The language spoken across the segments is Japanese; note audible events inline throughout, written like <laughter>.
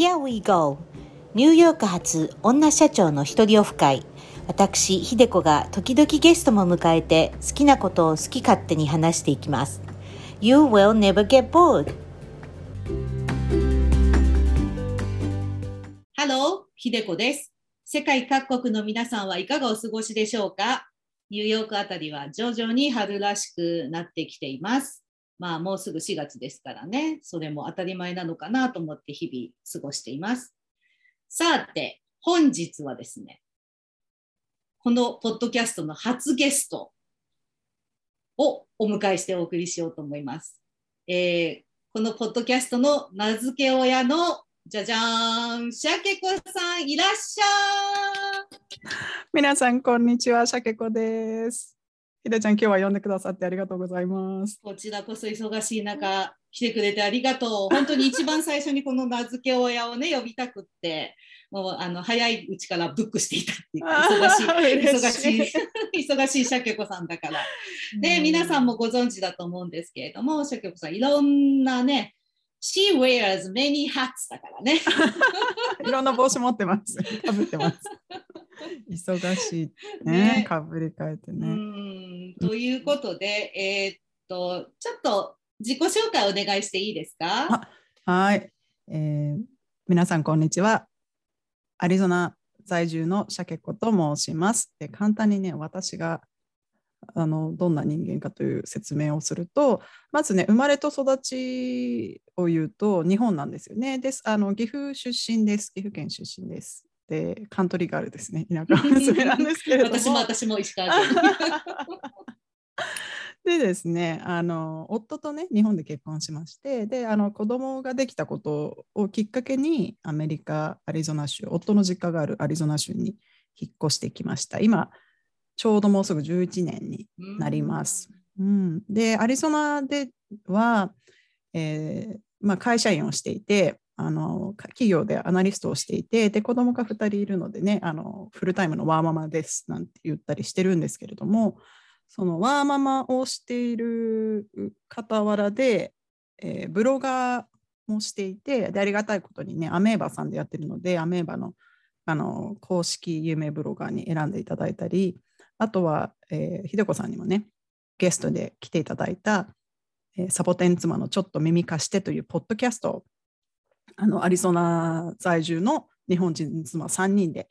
Here we go! ニューヨーク発女社長の一人オフ会。私、ひでこが時々ゲストも迎えて好きなことを好き勝手に話していきます。You will never get bored! Hello、ひでこです。世界各国の皆さんはいかがお過ごしでしょうか？ニューヨークあたりは徐々に春らしくなってきています。まあもうすぐ4月ですからね、それも当たり前なのかなと思って日々過ごしています。さて、本日はですね、このポッドキャストの初ゲストをお迎えしてお送りしようと思います。えーこのポッドキャストの名付け親のじゃじゃーん、シャケコさんいらっしゃい。皆さん、こんにちは。シャケコです。ひでちゃん、今日は呼んでくださってありがとうございます。こちらこそ忙しい中、来てくれてありがとう。本当に一番最初にこの名付け親をね、呼びたくって、もうあの早いうちからブックしていたっていうあ忙しい、ー忙嬉しい忙しいシャケ子さんだから。で、皆さんもご存知だと思うんですけれども、シャケ子さん、いろんなね、She wears many hats だからね。<laughs> いろんな帽子持ってます。かぶってます。<laughs> 忙しいねね。かぶり替えてうね。んということで、えーっと、ちょっと自己紹介お願いしていいですか？あはい、えー皆さん、こんにちは。アリゾナ在住のシャケコと申します。で簡単にね、私があのどんな人間かという説明をすると、まずね、生まれと育ちを言うと日本なんですよね。ですあの岐阜出身です。岐阜県出身です。で、カントリーガールですね。田舎の娘 <laughs> なんですけれども。私も私も石川県。<laughs> でですねあの夫とね日本で結婚しましてであの子供ができたことをきっかけにアメリカアリゾナ州夫の実家があるアリゾナ州に引っ越してきました今ちょうどもうすぐ11年になります。うん、でアリゾナでは、えーまあ、会社員をしていてあの企業でアナリストをしていてで子供が2人いるのでねあのフルタイムのワーママですなんて言ったりしてるんですけれどもそのワーママをしている傍らで、えーブロガーもしていてでありがたいことにねアメーバさんでやってるのでアメーバのあの公式有名ブロガーに選んでいただいたりあとは、えー、ひでこさんにもねゲストで来ていただいた、えーサボテン妻のちょっと耳貸してというポッドキャストをあのアリゾナ在住の日本人妻3人で、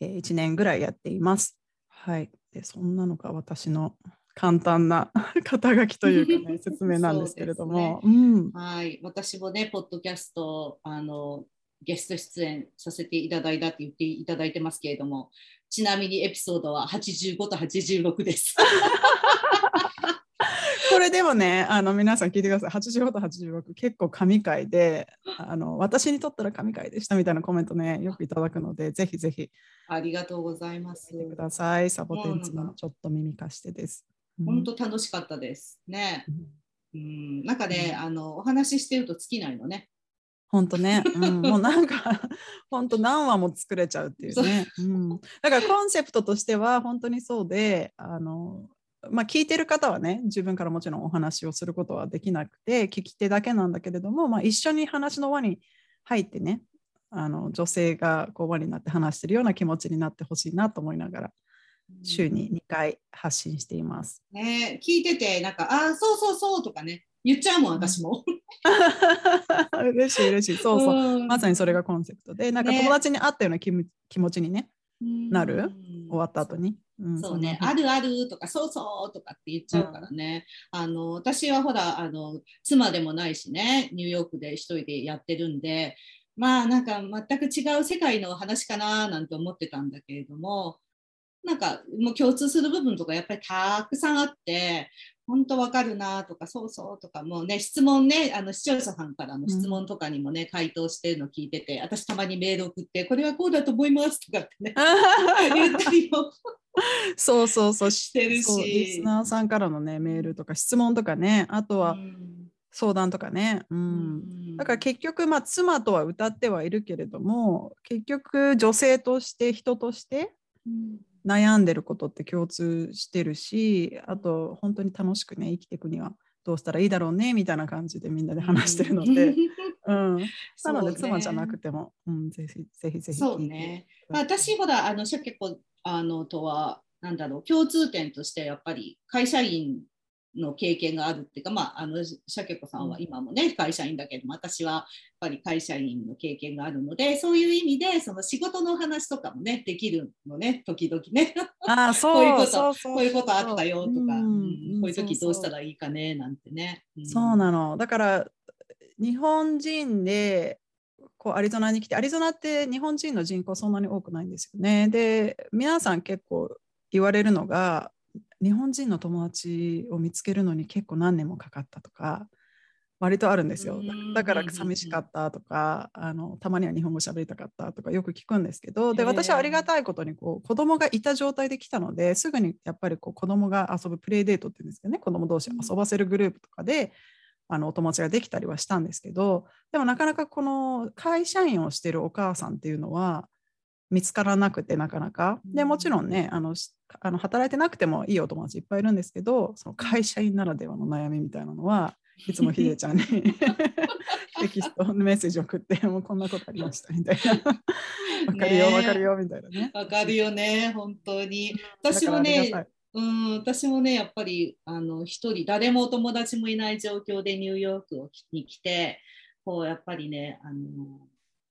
え1年ぐらいやっています。はい、でそんなのが私の簡単な <laughs> 肩書きというかね <laughs> 説明なんですけれども、うん、はい、私もね、ポッドキャスト、あの、ゲスト出演させていただいたって言っていただいてますけれども、ちなみにエピソードは85と86です。<laughs> これでもねあの皆さん聞いてください。85と86結構神回であの私にとったら神回でしたみたいなコメントねよくいただくのでぜひぜひ。ありがとうございます。見てください。サボテン妻のちょっと耳貸してです。うん。本当楽しかったです。ね。うん、なんかね、うん。あの、お話ししてると尽きないのね。本当ね、うん、<laughs> もうなんか本当何話も作れちゃうっていうね、うん、だからコンセプトとしては本当にそうであの、まあ、聞いてる方はね自分からもちろんお話をすることはできなくて聞き手だけなんだけれども、まあ、一緒に話の輪に入ってねあの女性がこう輪になって話してるような気持ちになってほしいなと思いながら週に2回発信しています。ね、聞いてて、なんか、ああ、そうそうそうとかね、言っちゃうもん、私も。<laughs> 嬉しい嬉しい。そうそう、うん。まさにそれがコンセプトでなんかね。友達に会ったような気,、気持ちにねなる？うん終わった後に。んそうね、あるあるとか、そうそうとかって言っちゃうからね。あの私はほらあの、妻でもないしね、ニューヨークで一人でやってるんで、まあなんか全く違う世界の話かななんて思ってたんだけれども、なんかもう共通する部分とかやっぱりたくさんあって、本当わかるなとか、そうそうとか、もうね、質問ね、あの視聴者さんからの質問とかにもね、回答してるの聞いてて、私たまにメール送って、これはこうだと思いますとかってね、<laughs> 言ったりも。そうそうそう。してるし。リスナーさんからのねメールとか質問とかねあとはうん。相談とかね、うん。だから結局まあ妻とは歌ってはいるけれども結局女性として人としてうん悩んでることって共通してるしあと本当に楽しくね生きていくにはどうしたらいいだろうねみたいな感じでみんなで話してるので、うん、<laughs> なので、妻じゃなくても、うん、ぜひぜひぜひそうね。まあ、私ほらあのシャケ子あのとはなんだろう共通点としてやっぱり会社員の経験があるっていうか、まあ、あのシャケ子さんは今もね会社員だけども私はやっぱり会社員の経験があるのでそういう意味でその仕事の話とかもねできるのね時々ねああ、<laughs> そうこういうことこういうことあったよとか、うんうんこういう時どうしたそらいいかねなんてね。んそうなの。だから、日本人で、こうアリゾナに来て、アリゾナって日本人の人口そんなに多くないんですよね。で、皆さん結構言われるのが、日本人の友達を見つけるのに結構何年もかかったとか、割とあるんですよ。うん。だから寂しかったとか、あのたまには日本語喋りたかったとかよく聞くんですけど、で私はありがたいことにこう子供がいた状態で来たので、すぐにやっぱりこう子供が遊ぶプレイデートっていうんですけどね、子供同士遊ばせるグループとかで、あのお友達ができたりはしたんですけど、でもなかなかこの会社員をしてるお母さんっていうのは見つからなくてなかなか。でもちろんね、あのしあの働いてなくてもいいお友達いっぱいいるんですけど、その会社員ならではの悩みみたいなのはいつもひでちゃんに <laughs> テキストメッセージ送って、もうこんなことありましたみたいな。<laughs> わかるよ、ねわかるよみたいなね。わかるよね本当に。私もねうん、私もね、やっぱりあの一人、誰もお友達もいない状況でニューヨークをに来て、こうやっぱりね、あの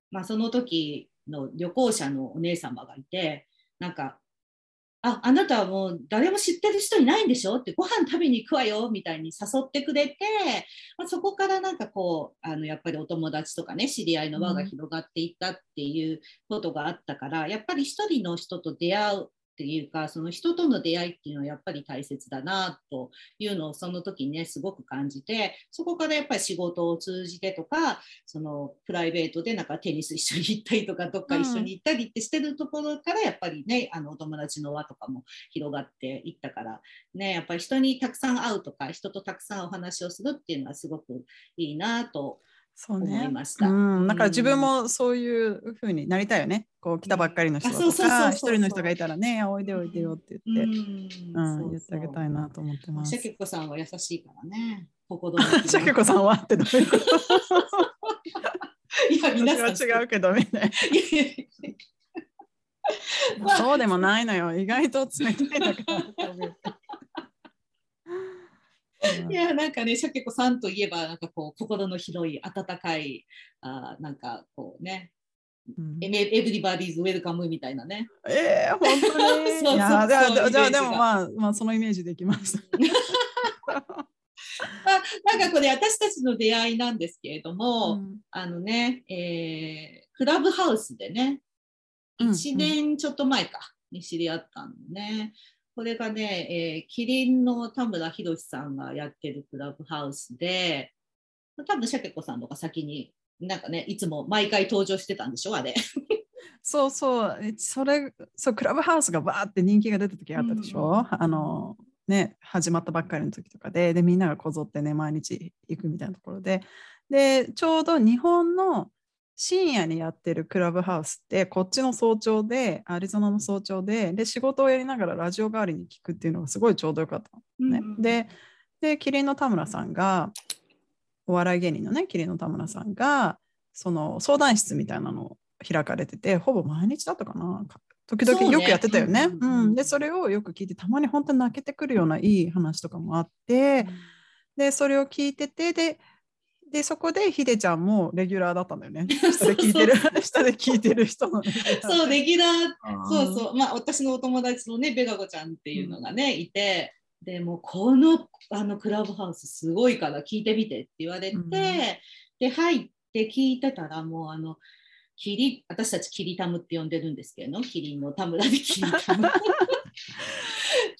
まあ、その時の旅行者のお姉様がいて、なんか、ああなたはもう誰も知ってる人いないんでしょ？ってご飯食べに行くわよみたいに誘ってくれて、まあ、そこからなんかこうあのやっぱりお友達とかね知り合いの輪が広がっていったっていうことがあったから、やっぱり一人の人と出会うっていうかその人との出会いっていうのはやっぱり大切だなというのをその時にねすごく感じてそこからやっぱり仕事を通じてとかそのプライベートでなんかテニス一緒に行ったりとかどっか一緒に行ったりってしてるところからやっぱりねあのお友達の輪とかも広がっていったからねやっぱり人にたくさん会うとか人とたくさんお話をするっていうのはすごくいいなとそうねいました。うん、だから自分うんもそういう風になりたいよね。こう来たばっかりの人とか、一人の人がいたらね、おいでおいでよって言って、うんそう言ってあげたいなと思ってますシャ。ケコさんは優しいからね。心のシャケ子さんはってどういうこと？いや、皆さん。違うけどみた <laughs> いな。<laughs> あそうでもないのよ。意外と冷たいだから。いや、なんかね、シャケ子さんといえば、なんかこう、心の広い、温かい、あーなんかこうね、うんエブリバディーズウェルカムみたいなね。えー、本当に？<laughs> そうそういやじゃあそういうじゃあでもまあ、まあ、そのイメージできます。<laughs> あなんかこれ、私たちの出会いなんですけれども、うんあのね、えークラブハウスでね、うん1年ちょっと前かに知り合ったのね。これがね、えーキリンの田村宏さんがやってるクラブハウスで、多分シャケ子さんとか先に、なんかね、いつも毎回登場してたんでしょ、あれ。そうそう、えそれ、そう、クラブハウスがバーって人気が出た時あったでしょ、うんうん。あの、ね、始まったばっかりの時とかで、で、みんながこぞってね、毎日行くみたいなところで、で、ちょうど日本の深夜にやってるクラブハウスって、こっちの早朝で、アリゾナの早朝で、で、仕事をやりながらラジオ代わりに聞くっていうのがすごいちょうどよかったのね。うんで、で、キリンの田村さんが、お笑い芸人のね、キリンの田村さんが、その相談室みたいなのを開かれてて、ほぼ毎日だったかな。か時々よくやってたよね。うんうんうんうんで、それをよく聞いて、たまに本当に泣けてくるようないい話とかもあって、で、それを聞いてて、で、でそこでヒデちゃんもレギュラーだったんだよね。<laughs> 下で聞いてる、下で聞いてる人のレギュラーで。そう、レギュラーそうう。そう、まあ、私のお友達のね、ベガコちゃんっていうのがね、いて、でもうこのあのクラブハウスすごいから聞いてみてって言われて、うんで、入って聞いてたら、もうあの、キリ私たちキリタムって呼んでるんですけど、キリンの田村でキリタム。<laughs>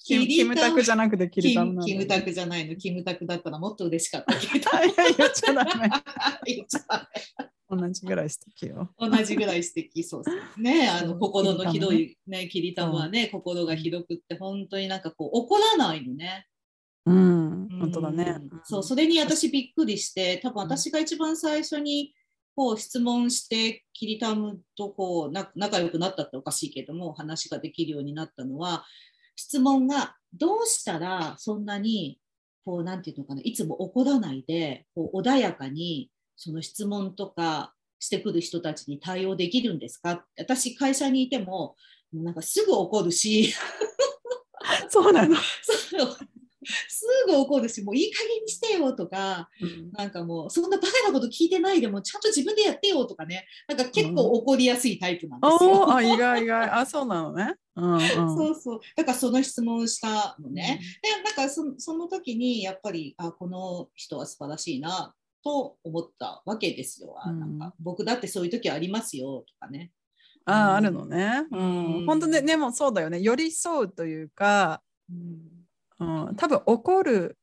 キキムタクじゃなくてキリタムなキムタクじゃないの、キムタクだったらもっと嬉しかった。<laughs> いや言っちゃダメ。言っちゃダメ同じぐらい素敵よ。同じぐらい素敵そうそうねあの心の広いねキリタムはね心が広くって本当になんかこう怒らないのね。うん、本当だねうん。そうそれに私びっくりして多分私が一番最初にこう質問してキリタムとこうな仲良くなったっておかしいけども話ができるようになったのは質問がどうしたらそんなにこうなんていうのかないつも怒らないでこう穏やかにその質問とかしてくる人たちに対応できるんですか？私会社にいてもなんかすぐ怒るしそうなの。そ <laughs> うすぐ怒るしもういい加減にしてよとかなんかもうそんなバカなこと聞いてないでもちゃんと自分でやってよとかねなんか結構怒りやすいタイプなんですよ。おーあ意外意外。あそうなのね。うんうん、そうそうだからその質問をしたのね。でなんかそその時にやっぱりあこの人は素晴らしいなと思ったわけですよ。あうんなんか僕だってそういう時ありますよとかね。ああるのね。ううんん、本当ねでもそうだよね。寄り添うというか、うんうん、多分怒る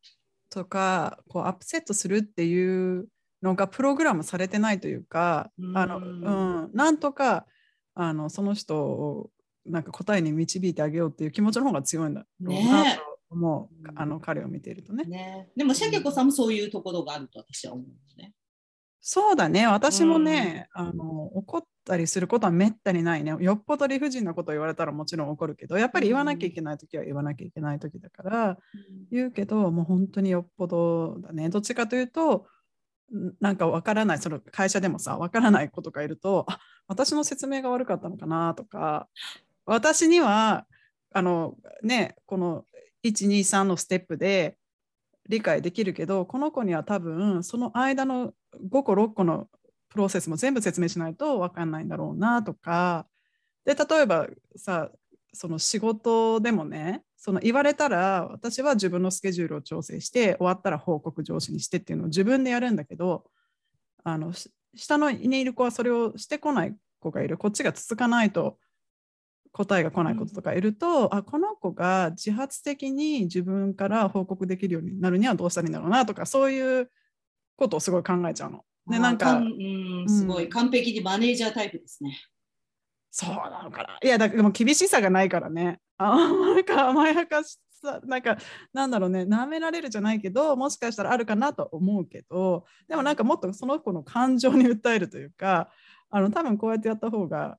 とかこうアップセットするっていうのがプログラムされてないというか、あのうんうん、なんとかあのその人をなんか答えに導いてあげようっていう気持ちの方が強いんだろうなねと思う、うんあの彼を見ているとね。ね、でもシャケ子さんもそういうところがあると私は思うんですね。そうだね私もね、あの怒ったりすることはめったにないね。よっぽど理不尽なことを言われたらもちろん怒るけどやっぱり言わなきゃいけない時は言わなきゃいけない時だから。言うけどもう本当によっぽどだねどっちかというとんなんかわからないその会社でもさわからないことがいるとあ私の説明が悪かったのかなとか私にはあのねこの123のステップで理解できるけどこの子には多分その間の5個6個のプロセスも全部説明しないと分かんないんだろうなとか。で例えばさその仕事でもねその言われたら私は自分のスケジュールを調整して終わったら報告上司にしてっていうのを自分でやるんだけどあの下のにいる子はそれをしてこない子がいる。こっちが続かないと答えが来ないこととかいると、あこの子が自発的に自分から報告できるようになるにはどうしたらいいんだろうなとかそういうことをすごい考えちゃうの。でなんかうん、すごい、うん完璧にマネージャータイプですね。そうなのかな。いや、だでも厳しさがないからね。あなんか甘やかしさ、なんか、なんだろうね、舐められるじゃないけど、もしかしたらあるかなと思うけど、でもなんかもっとその子の感情に訴えるというか、あの多分こうやってやった方が、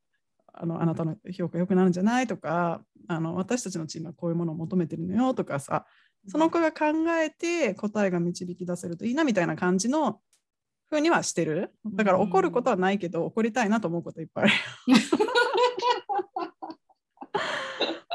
あのあなたの評価良くなるんじゃないとかあの、私たちのチームはこういうものを求めてるのよとかさ、その子が考えて答えが導き出せるといいなみたいな感じの風にはしてる。だから怒ることはないけど、怒りたいなと思うこといっぱいある。<laughs>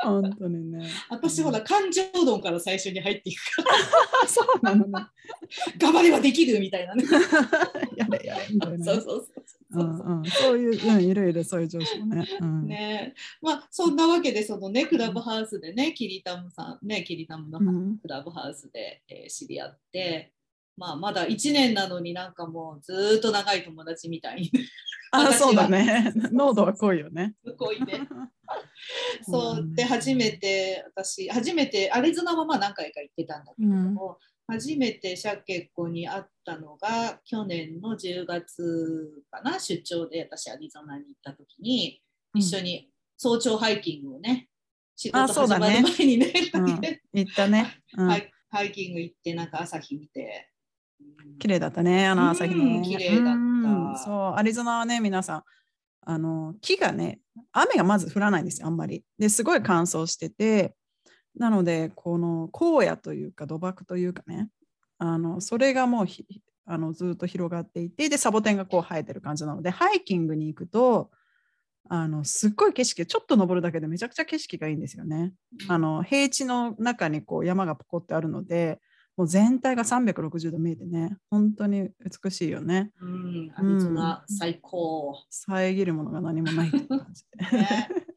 本当にね。私ほら感情論から最初に入っていくか <laughs> そうなのね。ら <laughs> 頑張ればできるみたいなね。<laughs> やれやれみたいなね。そうそうそうそうう。んうん、そういう、うん、いろいろそういう上司もね。うん、ねまあそんなわけでそのねクラブハウスでねキリタムさんねキリタムのうんクラブハウスで、えー知り合って、まあ、まだ1年なのになんかもうずーっと長い友達みたいにあ、そうだね。濃度は濃いよね。すごいね。そ <laughs> そううで初めて私初めてアリゾナはまあ何回か行ってたんだけれども、初めてシャケ子に会ったのが去年の10月かな出張で私アリゾナに行った時に一緒に早朝ハイキングをね仕事あそうだ始まるね前にねうん行ったね。うんハイキング行ってなんか朝日見て。うん綺麗だったね、あの朝日ね。うん綺麗だったうんそう、アリゾナはね、皆さん、あの木がね、雨がまず降らないんですよ、あんまり。ですごい乾燥してて、なので、この荒野というか、土漠というかね、あのそれがもうひあのずっと広がっていて、で、サボテンがこう生えてる感じなので、ハイキングに行くと、あのすっごい景色、ちょっと登るだけでめちゃくちゃ景色がいいんですよね。あの平地の中にこう山がポコってあるので、もう全体が360度見えてね、本当に美しいよね。うん、アリゾナ最高。遮るものが何もないって感じで。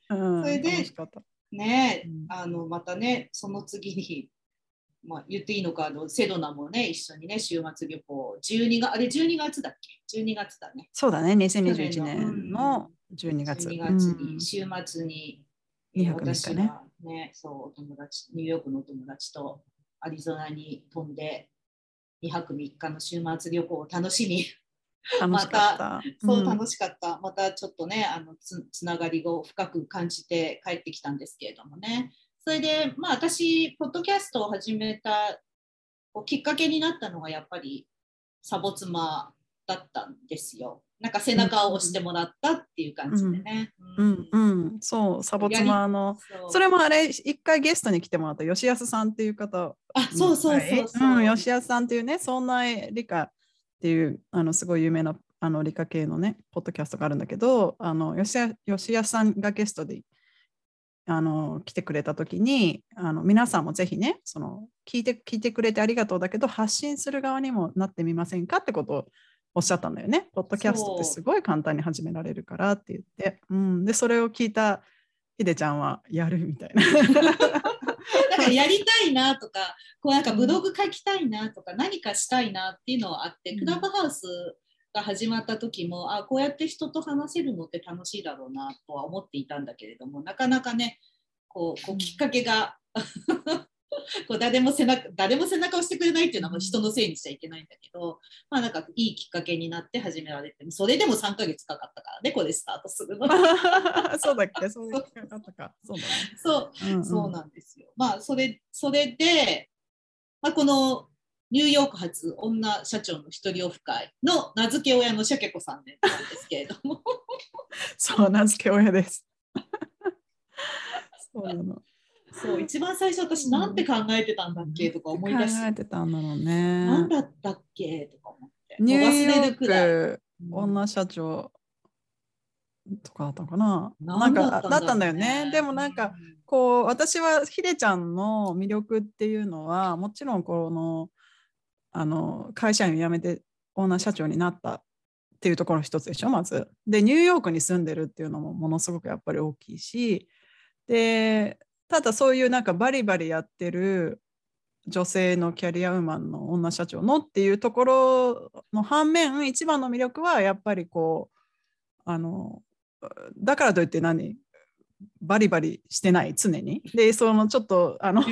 <laughs> ね <laughs> あのまたね、その次に、まあ、言っていいのかあの、セドナもね、一緒にね、週末旅行、12月、あれ12月だっけ ?12 月だね。そうだね、2021去年の年の12月。12月うんに、週末に、私がね、そう、お友達、ニューヨークのお友達とアリゾナに飛んで、2泊3日の週末旅行を楽しみ、楽しかった。そう楽しかった、またちょっとねあのつつながりを深く感じて帰ってきたんですけれどもね。それでまあ私ポッドキャストを始めたこうきっかけになったのがやっぱりサボ妻だったんですよなんか背中を押してもらったっていう感じでね、うん。うん、そう、サボ妻の、それもあれ、一回ゲストに来てもらった吉安さんっていう方、あそうそうそうそう、うん、吉安さんっていうね、そんな理科っっていうあのすごい有名なあの理科系のね、ポッドキャストがあるんだけど、あの吉谷吉谷さんがゲストであの来てくれた時にあの皆さんもぜひねその聞いて聞いてくれてありがとうだけど発信する側にもなってみませんかってことをおっしゃったんだよね。ポッドキャストってすごい簡単に始められるからって言って、うん、でそれを聞いたひでちゃんはやるみたいな。<laughs> だからやりたいなとか、こうなんかブログ書きたいなとか、何かしたいなっていうのはあって、うん。クラブハウスが始まった時も、あこうやって人と話せるのって楽しいだろうなとは思っていたんだけれども、なかなかね、こうこうきっかけがこう誰も背中誰も背中を押してくれないっていうのはもう人のせいにしちゃいけないんだけど、まあなんかいいきっかけになって始められて、それでも3ヶ月かかったからね、これスタートするの。<laughs> そうだっけ？そうだったか？そうだね。そううんうんそうなんですよ。まあ、それ、それで、まあ、このニューヨーク発女社長の一人オフ会の名付け親のシャケ子さんでなんですけれども、<laughs> そう、名付け親です。<laughs> そうなの。そう、一番最初私なんて考えてたんだっけ？とか思い出し考えてたんだろう何ね。だったっけ？とか思って。ニューヨ。ークうん女社長とかあったのかな。な何んかだだったんだよね。でもなんか、こう私はひでちゃんの魅力っていうのはもちろんこのあの会社員を辞めてオーナー社長になったっていうところの一つでしょまず。でニューヨークに住んでるっていうのもものすごくやっぱり大きいしでただそういうなんかバリバリやってる女性のキャリアウーマンの女社長のっていうところの反面一番の魅力はやっぱりこうあのだからといって何バリバリしてない常に。でそのちょっとあの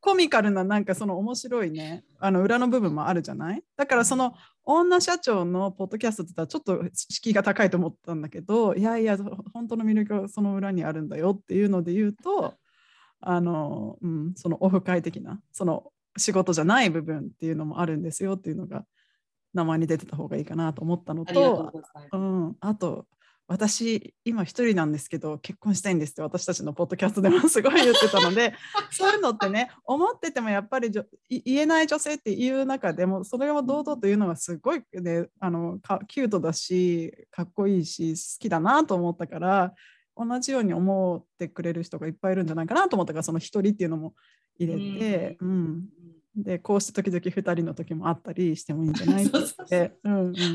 コミカルななんかその面白いねあの裏の部分もあるじゃない？だからその女社長のポッドキャストって言ったらちょっと敷居が高いと思ったんだけどいやいや本当の魅力はその裏にあるんだよっていうので言うとあの、うん、そのオフ会的なその仕事じゃない部分っていうのもあるんですよっていうのが名前に出てた方がいいかなと思ったのとうん、あと私今一人なんですけど結婚したいんですって私たちのポッドキャストでも <laughs> すごい言ってたので <laughs> そういうのってね思っててもやっぱりじょい言えない女性っていう中でもそれを堂々と言うのがすごい、ね、あのかキュートだしかっこいいし好きだなと思ったから同じように思ってくれる人がいっぱいいるんじゃないかなと思ったからその一人っていうのも入れて、うん。でこうして時々2人の時もあったりしてもいいんじゃない？って言って。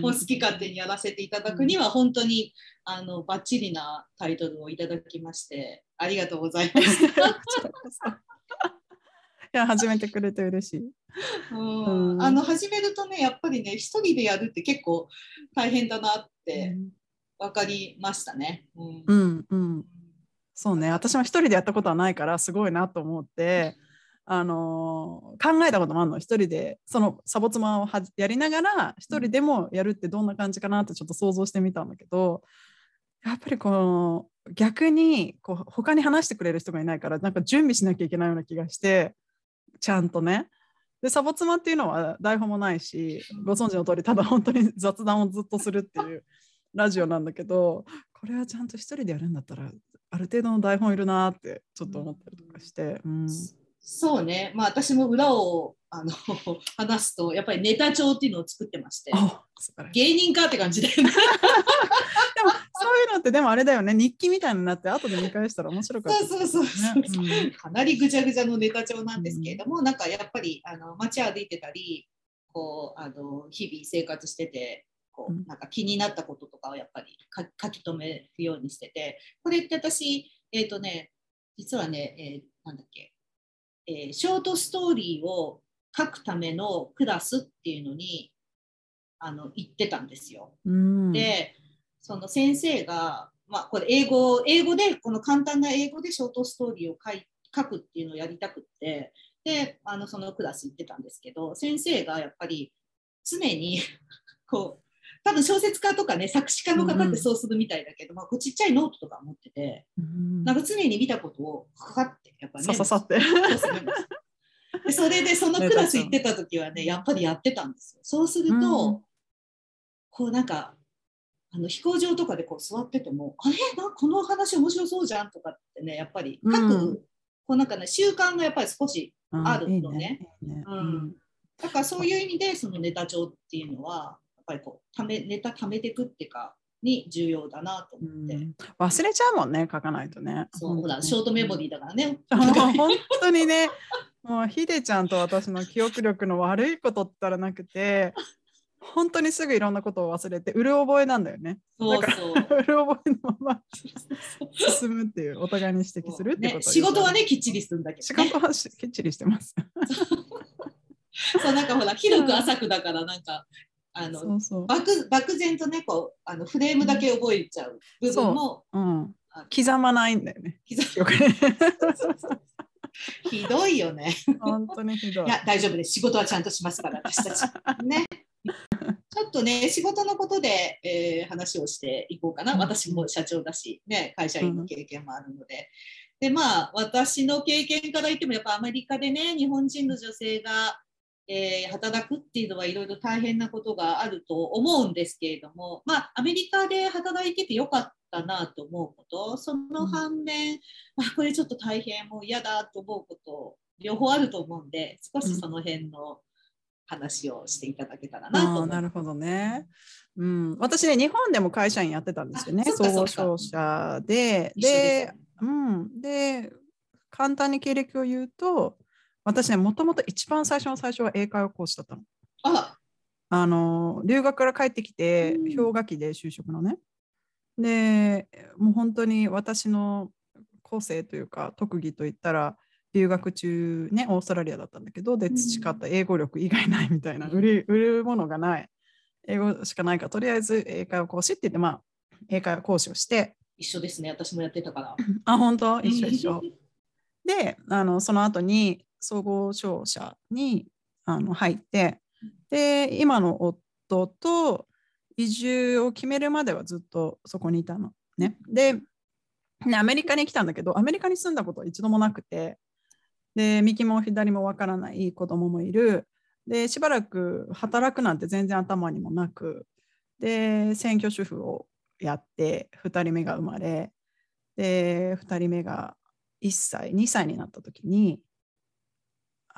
好き勝手にやらせていただくには本当にあのバッチリなタイトルをいただきましてありがとうございます。<laughs> いや始めてくれて嬉しい。うん。うん。あの始めるとねやっぱりね一人でやるって結構大変だなって分かりましたね。うん。うんうん、そうね。私も一人でやったことはないからすごいなと思って、あのー考えたこともあるの一人で。そのサボ妻をはじやりながら一人でもやるってどんな感じかなってちょっと想像してみたんだけどやっぱりこの逆にこう他に話してくれる人がいないからなんか準備しなきゃいけないような気がしてちゃんとね。でサボ妻っていうのは台本もないしご存知の通りただ本当に雑談をずっとするっていうラジオなんだけどこれはちゃんと一人でやるんだったらある程度の台本いるなってちょっと思ったりとかして、うん、そうね、まあ、私も裏をあの <laughs> 話すとやっぱりネタ帳っていうのを作ってまして芸人かって感じで、ね、<laughs> でもそういうのってでもあれだよね。日記みたいになって後で見返したら面白かったそうそうそうそう、ねかなりぐちゃぐちゃのネタ帳なんですけれども、なんかやっぱりあの街歩いてたりこうあの日々生活しててこううん。なんか気になったこかをやっぱりか書き留めるようにしててこれって私えっ、とね実はね、えーなんだっけ、えーショートストーリーを書くためのクラスっていうのにあの行ってたんですよ。うん、でその先生が、まあ、これ英語英語でこの簡単な英語でショートストーリーを書い書くっていうのをやりたくってであのそのクラス行ってたんですけど先生がやっぱり常にこう多分小説家とかね作詞家の方ってそうするみたいだけど、まあ、こうちっちゃいノートとか持っててうん。なんか常に見たことをかかってやっぱり、さささって。それでそのクラス行ってた時はねやっぱりやってたんですよ。そうすると、うん。こうなんかあの飛行場とかでこう座っててもあれ？なこの話面白そうじゃんとかってねやっぱり書く、うん。こうなんかね習慣がやっぱり少しあるのね。だからそういう意味でそのネタ帳っていうのはぱりこうためネタ貯めていくっていうかに重要だなと思って、うん忘れちゃうもんね、書かないとね。そうほらショートメモリーだからね。<laughs> 本当にね、もうひでちゃんと私の記憶力の悪いことったらなくて、本当にすぐいろんなことを忘れて、うる覚えなんだよね。そうだそう。うる覚えのまま進むっていう、お互いに指摘するってことね、仕事はね、きっちりするんだけ仕ど、ね。事はしきっちりしてます。<laughs> そうなんかほら広く浅くだからなんかあのそうそう。漠漠然とねこうあのフレームだけ覚えちゃう部分も、うん、刻まないんだよね。刻記憶にひどいよね。本当にひどいい。や大丈夫です仕事はちゃんとしますから私たち。ね。ちょっとね仕事のことで、えー話をしていこうかなうん私も社長だし、ね、会社員の経験もあるので。でまあ私の経験から言ってもやっぱアメリカでね日本人の女性が、えー働くっていうのはいろいろ大変なことがあると思うんですけれどもまあアメリカで働いててよかったなと思うことその反面、まあ、これちょっと大変もう嫌だと思うこと両方あると思うんで少しその辺の話をしていただけたらなとあ思います。あなるほどね。うん、私ね、日本でも会社員やってたんですよね、総合商社で。でね。うん、で、簡単に経歴を言うと、私ね、もともと一番最初の最初は英会話講師だったの。ああの留学から帰ってきてうん。氷河期で就職のね。でもう本当に私の個性というか特技といったら留学中ねオーストラリアだったんだけどでうん。培った英語力以外ないみたいな、うん。売り売るものがない。英語しかないからとりあえず英会話講師って言ってまあ英会話講師をして。一緒ですね私もやってたから。<laughs> あ本当？一緒一緒。<laughs> であのその後に総合商社にあの入ってで今の夫と移住を決めるまではずっとそこにいたのね。でねアメリカに来たんだけどアメリカに住んだことは一度もなくてで右も左もわからない子供もいるでしばらく働くなんて全然頭にもなくで専業主婦をやって2人目が生まれで2人目が1歳2歳になった時に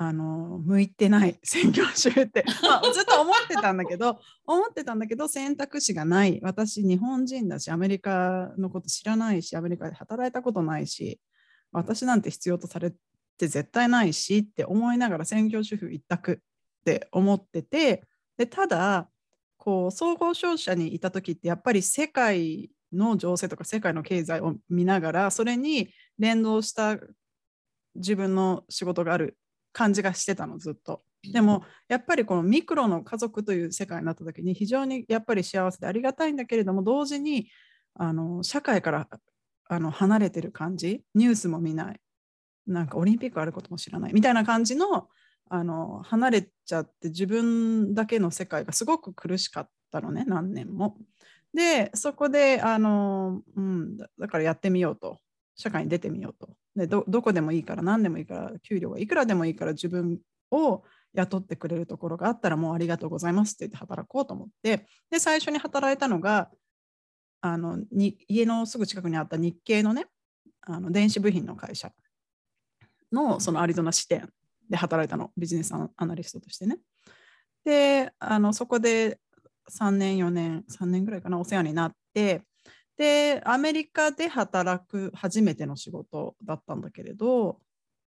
あの向いてない <laughs> 専業主婦って、<laughs> まあ、ずっと思ってたんだけど思ってたんだけど選択肢がない。私日本人だしアメリカのこと知らないしアメリカで働いたことないし私なんて必要とされて絶対ないしって思いながら専業主婦一択って思っててでただこう総合商社にいた時ってやっぱり世界の情勢とか世界の経済を見ながらそれに連動した自分の仕事がある感じがしてたのずっと。でもやっぱりこのミクロの家族という世界になった時に非常にやっぱり幸せでありがたいんだけれども同時にあの社会からあの離れてる感じニュースも見ないなんかオリンピックあることも知らないみたいな感じのあの離れちゃって自分だけの世界がすごく苦しかったのね何年も。でそこであの、うん、だだからやってみようと社会に出てみようと。でどこでもいいから何でもいいから給料がいくらでもいいから自分を雇ってくれるところがあったらもうありがとうございますって言って働こうと思って。で最初に働いたのがあのに家のすぐ近くにあった日系のねあの電子部品の会社のそのアリゾナ支店で働いたの。ビジネスアナリストとしてね。であのそこで3年4年3年ぐらいかなお世話になってでアメリカで働く初めての仕事だったんだけれど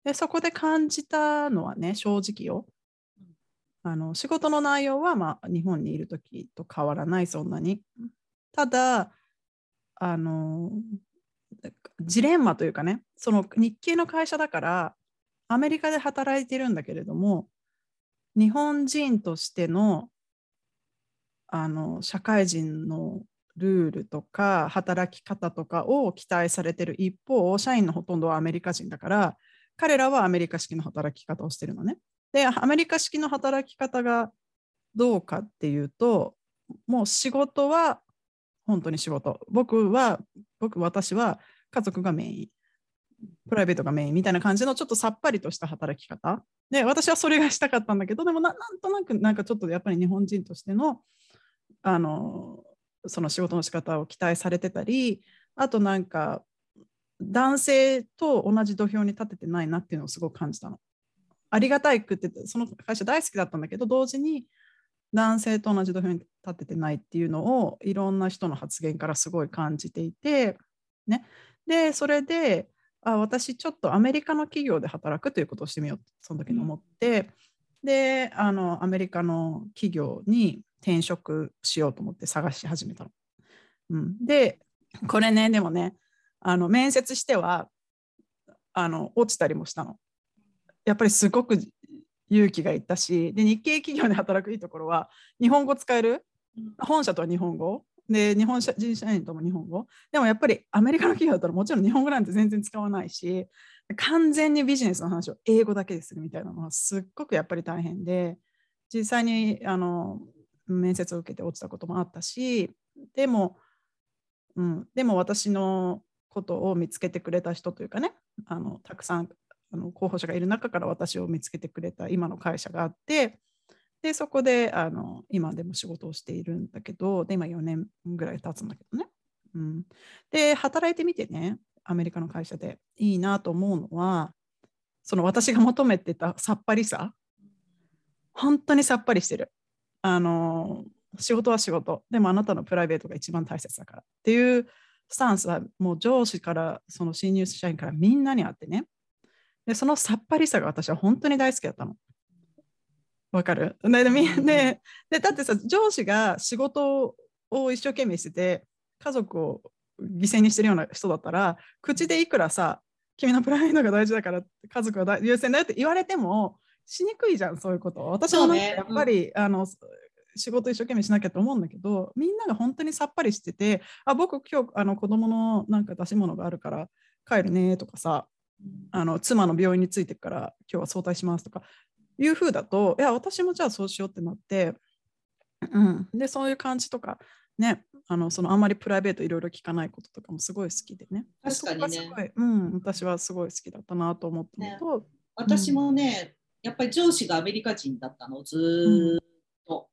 でそこで感じたのはね正直よ。あの仕事の内容は、まあ、日本にいる時と変わらないそんなに。ただあのジレンマというかねその日系の会社だからアメリカで働いてるんだけれども日本人としてのあの社会人のルールとか働き方とかを期待されてる一方社員のほとんどはアメリカ人だから彼らはアメリカ式の働き方をしてるのね。でアメリカ式の働き方がどうかっていうともう仕事は本当に仕事。僕は僕私は家族がメイン。プライベートがメインみたいな感じのちょっとさっぱりとした働き方。で私はそれがしたかったんだけどでもななんとなくなんかちょっとやっぱり日本人としてのあのその仕事の仕方を期待されてたりあとなんか男性と同じ土俵に立ててないなっていうのをすごく感じたの。ありがたいくってその会社大好きだったんだけど同時に男性と同じ土俵に立ててないっていうのをいろんな人の発言からすごい感じていて、ね、でそれであ私ちょっとアメリカの企業で働くということをしてみようその時に思って、であのアメリカの企業に転職しようと思って探し始めたの。うん、でこれねでもねあの面接してはあの落ちたりもしたの。やっぱりすごく勇気がいったしで日系企業で働くいいところは日本語使える？本社とは日本語で日本人社員とも日本語でもやっぱりアメリカの企業だったらもちろん日本語なんて全然使わないし完全にビジネスの話を英語だけでするみたいなのはすっごくやっぱり大変で実際にあの面接を受けて落ちたこともあったしでも、うん、でも私のことを見つけてくれた人というかねあのたくさんあの候補者がいる中から私を見つけてくれた今の会社があってでそこであの今でも仕事をしているんだけどで今4年ぐらい経つんだけどね、うん、で働いてみてねアメリカの会社でいいなと思うのはその私が求めてたさっぱりさ本当にさっぱりしてる。あの仕事は仕事。でもあなたのプライベートが一番大切だからっていうスタンスはもう上司からその新入社員からみんなにあってね。でそのさっぱりさが私は本当に大好きだったの。わかる？ででででだってさ上司が仕事を一生懸命してて家族を犠牲にしてるような人だったら口でいくらさ君のプライドが大事だから家族は優先だよって言われてもしにくいじゃんそういうこと。私もなんかやっぱり、ねうん、あの仕事一生懸命しなきゃと思うんだけどみんなが本当にさっぱりしててあ僕今日あの子供のなんか出し物があるから帰るねとかさあの妻の病院についてから今日は早退しますとかいうふうだといや私もじゃあそうしようってなって、うん、でそういう感じとかねあのそのあんまりプライベートいろいろ聞かないこととかもすごい好きでね。確かにね。うん、私はすごい好きだったなと思ったのと、ね、私もね、うん、やっぱり上司がアメリカ人だったのずっと、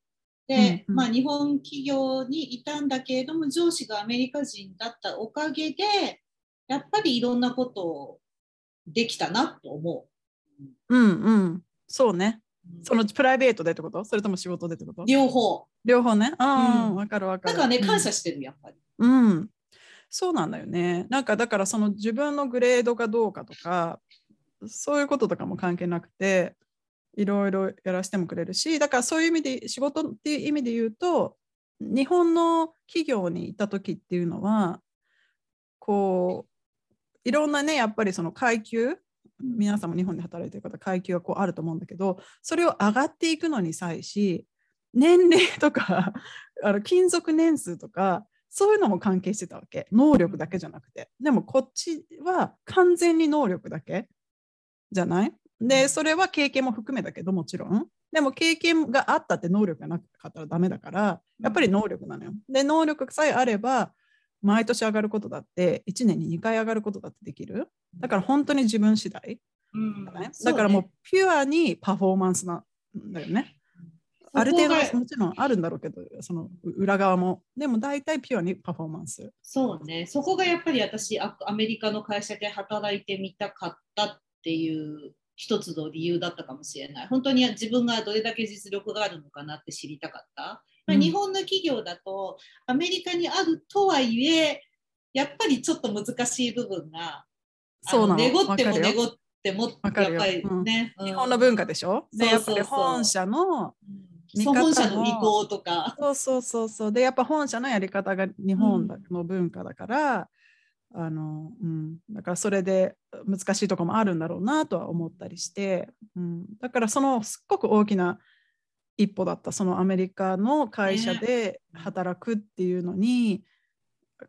うん、で、まあ日本企業にいたんだけれども上司がアメリカ人だったおかげでやっぱりいろんなことをできたなと思う。うんうん、そうね。そのプライベートでってこと？それとも仕事でってこと？両方。両方ね。ああ、わ、うん、かるわかる。なんかね、感謝してる、やっぱり。うん。そうなんだよね。なんかだからその自分のグレードがどうかとか、そういうこととかも関係なくて、いろいろやらせてもくれるし、だからそういう意味で、仕事っていう意味で言うと、日本の企業にいた時っていうのは、こう、いろんなねやっぱりその階級皆さんも日本で働いてる方階級はこうあると思うんだけどそれを上がっていくのに際し年齢とか <laughs> あの勤続年数とかそういうのも関係してたわけ。能力だけじゃなくて。でもこっちは完全に能力だけじゃない？でそれは経験も含めだけどもちろん。でも経験があったって能力がなかったらダメだからやっぱり能力なのよ。で能力さえあれば毎年上がることだって1年に2回上がることだってできる。だから本当に自分次第、うん。ね、だからもうピュアにパフォーマンスなんだよね。ある程度もちろんあるんだろうけどその裏側も。でも大体ピュアにパフォーマンス。そうね。そこがやっぱり私アメリカの会社で働いてみたかったっていう一つの理由だったかもしれない。本当に自分がどれだけ実力があるのかなって知りたかった。まあ、日本の企業だとアメリカにあるとはいえやっぱりちょっと難しい部分がそうなの。ごってもねごってもやっぱりね、うん、日本の文化でしょ？でやっぱり本社の本社の意向とか。そうそうそうそう。でやっぱ本社のやり方が日本の文化だから、うん、あのうん、だからそれで難しいとこもあるんだろうなとは思ったりして、うん、だからそのすっごく大きな一歩だったそのアメリカの会社で働くっていうのに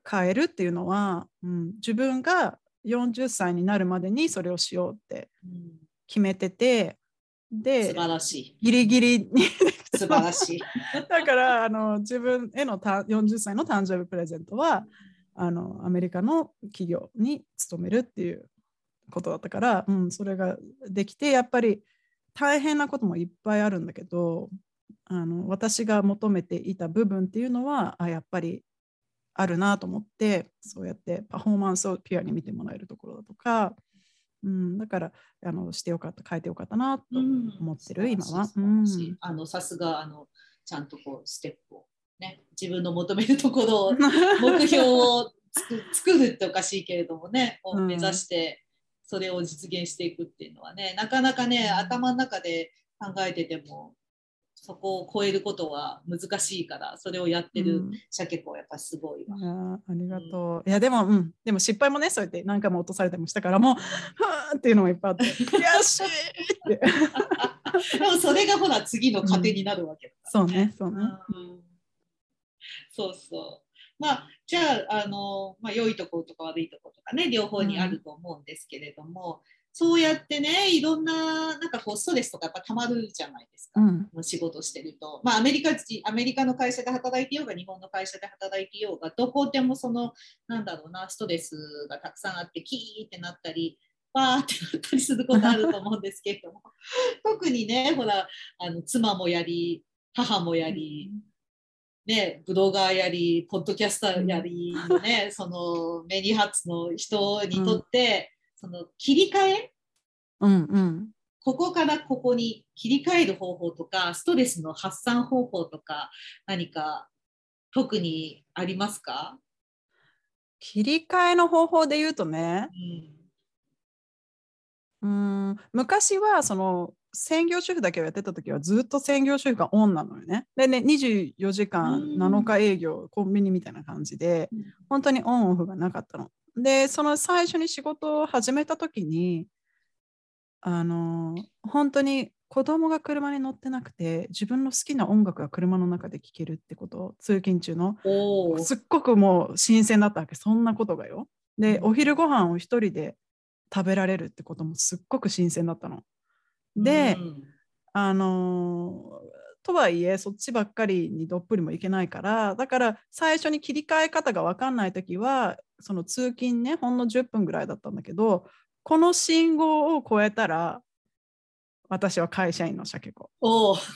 変えるっていうのは、うん、自分が40歳になるまでにそれをしようって決めてて、で素晴らしい。ギリギリに素晴らしい。<laughs> だからあの自分への40歳の誕生日プレゼントはあのアメリカの企業に勤めるっていうことだったから、うん、それができてやっぱり大変なこともいっぱいあるんだけどあの私が求めていた部分っていうのはあやっぱりあるなと思ってそうやってパフォーマンスをピュアに見てもらえるところだとか、うん、だからあのしてよかった変えてよかったなと思ってる、うん、今は。あのさすがあのちゃんとこうステップを、ね、自分の求めるところを <laughs> 目標を作作るっておかしいけれどもねを目指してそれを実現していくっていうのはねなかなかね頭の中で考えててもそこを超えることは難しいからそれをやってる鮭子はやっぱすごいわ、うん、あありがとう、うん、いやでもうん。でも失敗もねそうやって何回も落とされたりもしたからもうふーっていうのもいっぱいあって悔しいって。<laughs> でもそれがほら次の糧になるわけだ、ね、そうねそうね、そうそう。まあ、じゃああの、まあ、良いところとか悪いところとかね両方にあると思うんですけれども、そうやってね、いろんな、なんかこう、ストレスとかやっぱたまるじゃないですか、うん、仕事してると。まあ、アメリカアメリカの会社で働いてようが、日本の会社で働いてようが、どこでもその、なんだろうな、ストレスがたくさんあって、キーってなったり、わーってなったりすることあると思うんですけれども、<laughs> 特にね、ほら、あの妻もやり、母もやり、ね、ブロガーやり、ポッドキャスターやり、ね、そのメニハッツの人にとって、その切り替え、うんうん、ここからここに切り替える方法とかストレスの発散方法とか何か特にありますか？切り替えの方法で言うとね、うん、うん。昔はその専業主婦だけをやってた時はずっと専業主婦がオンなのよね。でね24時間7日営業コンビニみたいな感じで本当にオンオフがなかったの。でその最初に仕事を始めた時にあの本当に子供が車に乗ってなくて自分の好きな音楽が車の中で聴けるってこと通勤中のすっごくもう新鮮だったわけそんなことがよ。でお昼ご飯を一人で食べられるってこともすっごく新鮮だったの。で、うん、あのとはいえそっちばっかりにどっぷりもいけないからだから最初に切り替え方が分かんない時はその通勤ねほんの10分ぐらいだったんだけどこの信号を越えたら私は会社員の鮭子。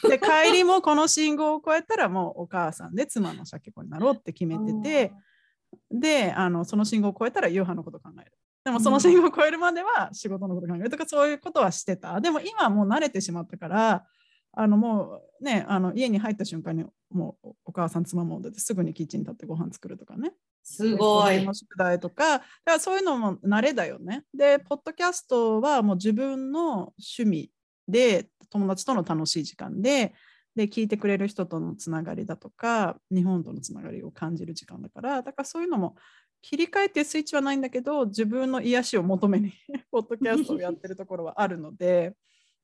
で帰りもこの信号を越えたらもうお母さんで妻の鮭子になろうって決めてて <laughs> であのその信号を越えたら夕飯のこと考えるでもその信号を越えるまでは仕事のこと考えるとかそういうことはしてた。でも今はもう慣れてしまったからあのもうねあの家に入った瞬間にもうお母さん妻も出てすぐにキッチンに立ってご飯作るとかね。すごい。宿題とか、だからそういうのも慣れだよね。で、ポッドキャストはもう自分の趣味で、友達との楽しい時間で、で、聞いてくれる人とのつながりだとか、日本とのつながりを感じる時間だから、だからそういうのも切り替えてスイッチはないんだけど、自分の癒しを求めに <laughs> ポッドキャストをやってるところはあるので、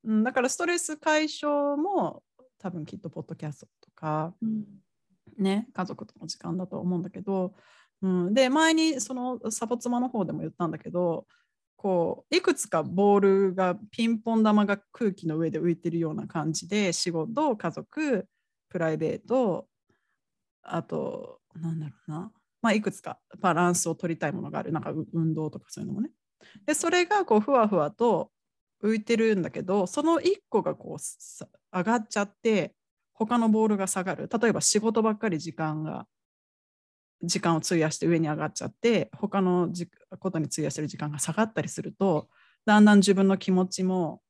うん、だからストレス解消も多分きっとポッドキャストとか、うん、ね、家族との時間だと思うんだけど、うん、で前にそのサポ妻の方でも言ったんだけどこういくつかボールがピンポン玉が空気の上で浮いてるような感じで仕事家族プライベートあとなんだろうな、まあ、いくつかバランスを取りたいものがある。なんか運動とかそういうのもね。でそれがこうふわふわと浮いてるんだけどその1個がこう上がっちゃって他のボールが下がる。例えば仕事ばっかり時間が時間を費やして上に上がっちゃって他のことに費やしてる時間が下がったりするとだんだん自分の気持ちも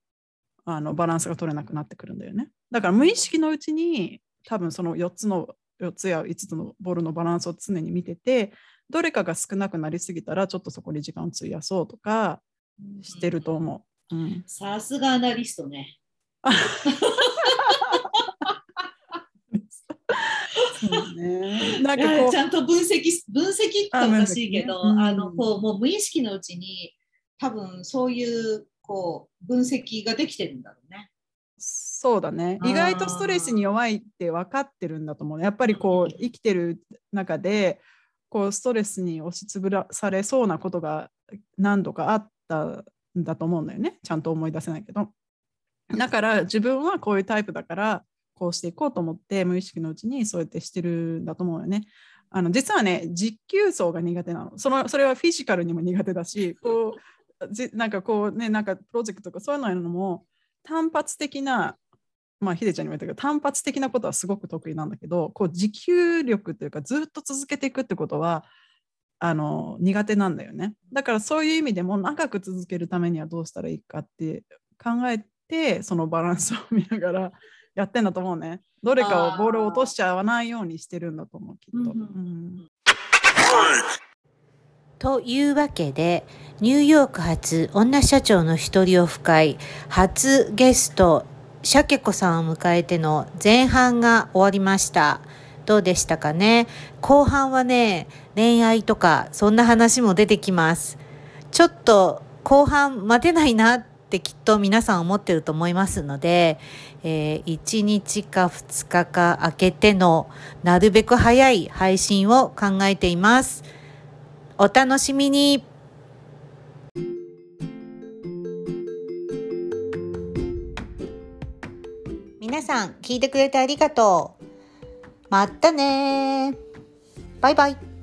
あのバランスが取れなくなってくるんだよね。だから無意識のうちに多分その4つの4つや5つのボールのバランスを常に見ててどれかが少なくなりすぎたらちょっとそこに時間を費やそうとかしてると思う。うん、さすがアナリストね。ね、<laughs> なんかこうちゃんと分析分析っておかしいけど、あ、のこうもう無意識のうちに多分そういうこう分析ができてるんだろうね。そうだね。意外とストレスに弱いって分かってるんだと思う。やっぱりこう生きてる中でこうストレスに押しつぶらされそうなことが何度かあったんだと思うんだよね。ちゃんと思い出せないけど。だから自分はこういうタイプだからこうしていこうと思って無意識のうちにそうやってしてるんだと思うよね。あの実はね実給層が苦手なの。そのそれはフィジカルにも苦手だしこうじなんかこうねなんかプロジェクトとかそういうのも単発的なまあヒデちゃんにも言ったけど単発的なことはすごく得意なんだけどこう持久力というかずっと続けていくってことはあの苦手なんだよねだからそういう意味でも長く続けるためにはどうしたらいいかって考えてそのバランスを見ながらやってんだと思うね。どれかをボールを落としちゃわないようにしてるんだと思う、きっと。うんうんというわけで、ニューヨーク初女社長の一人オフ会、初ゲスト、シャケ子さんを迎えての前半が終わりました。どうでしたかね？後半はね、恋愛とか、そんな話も出てきます。ちょっと後半待てないなってきっと皆さん思ってると思いますので、えー1日か2日か空けてのなるべく早い配信を考えています。お楽しみに皆さん聞いてくれてありがとう。またねバイバイ。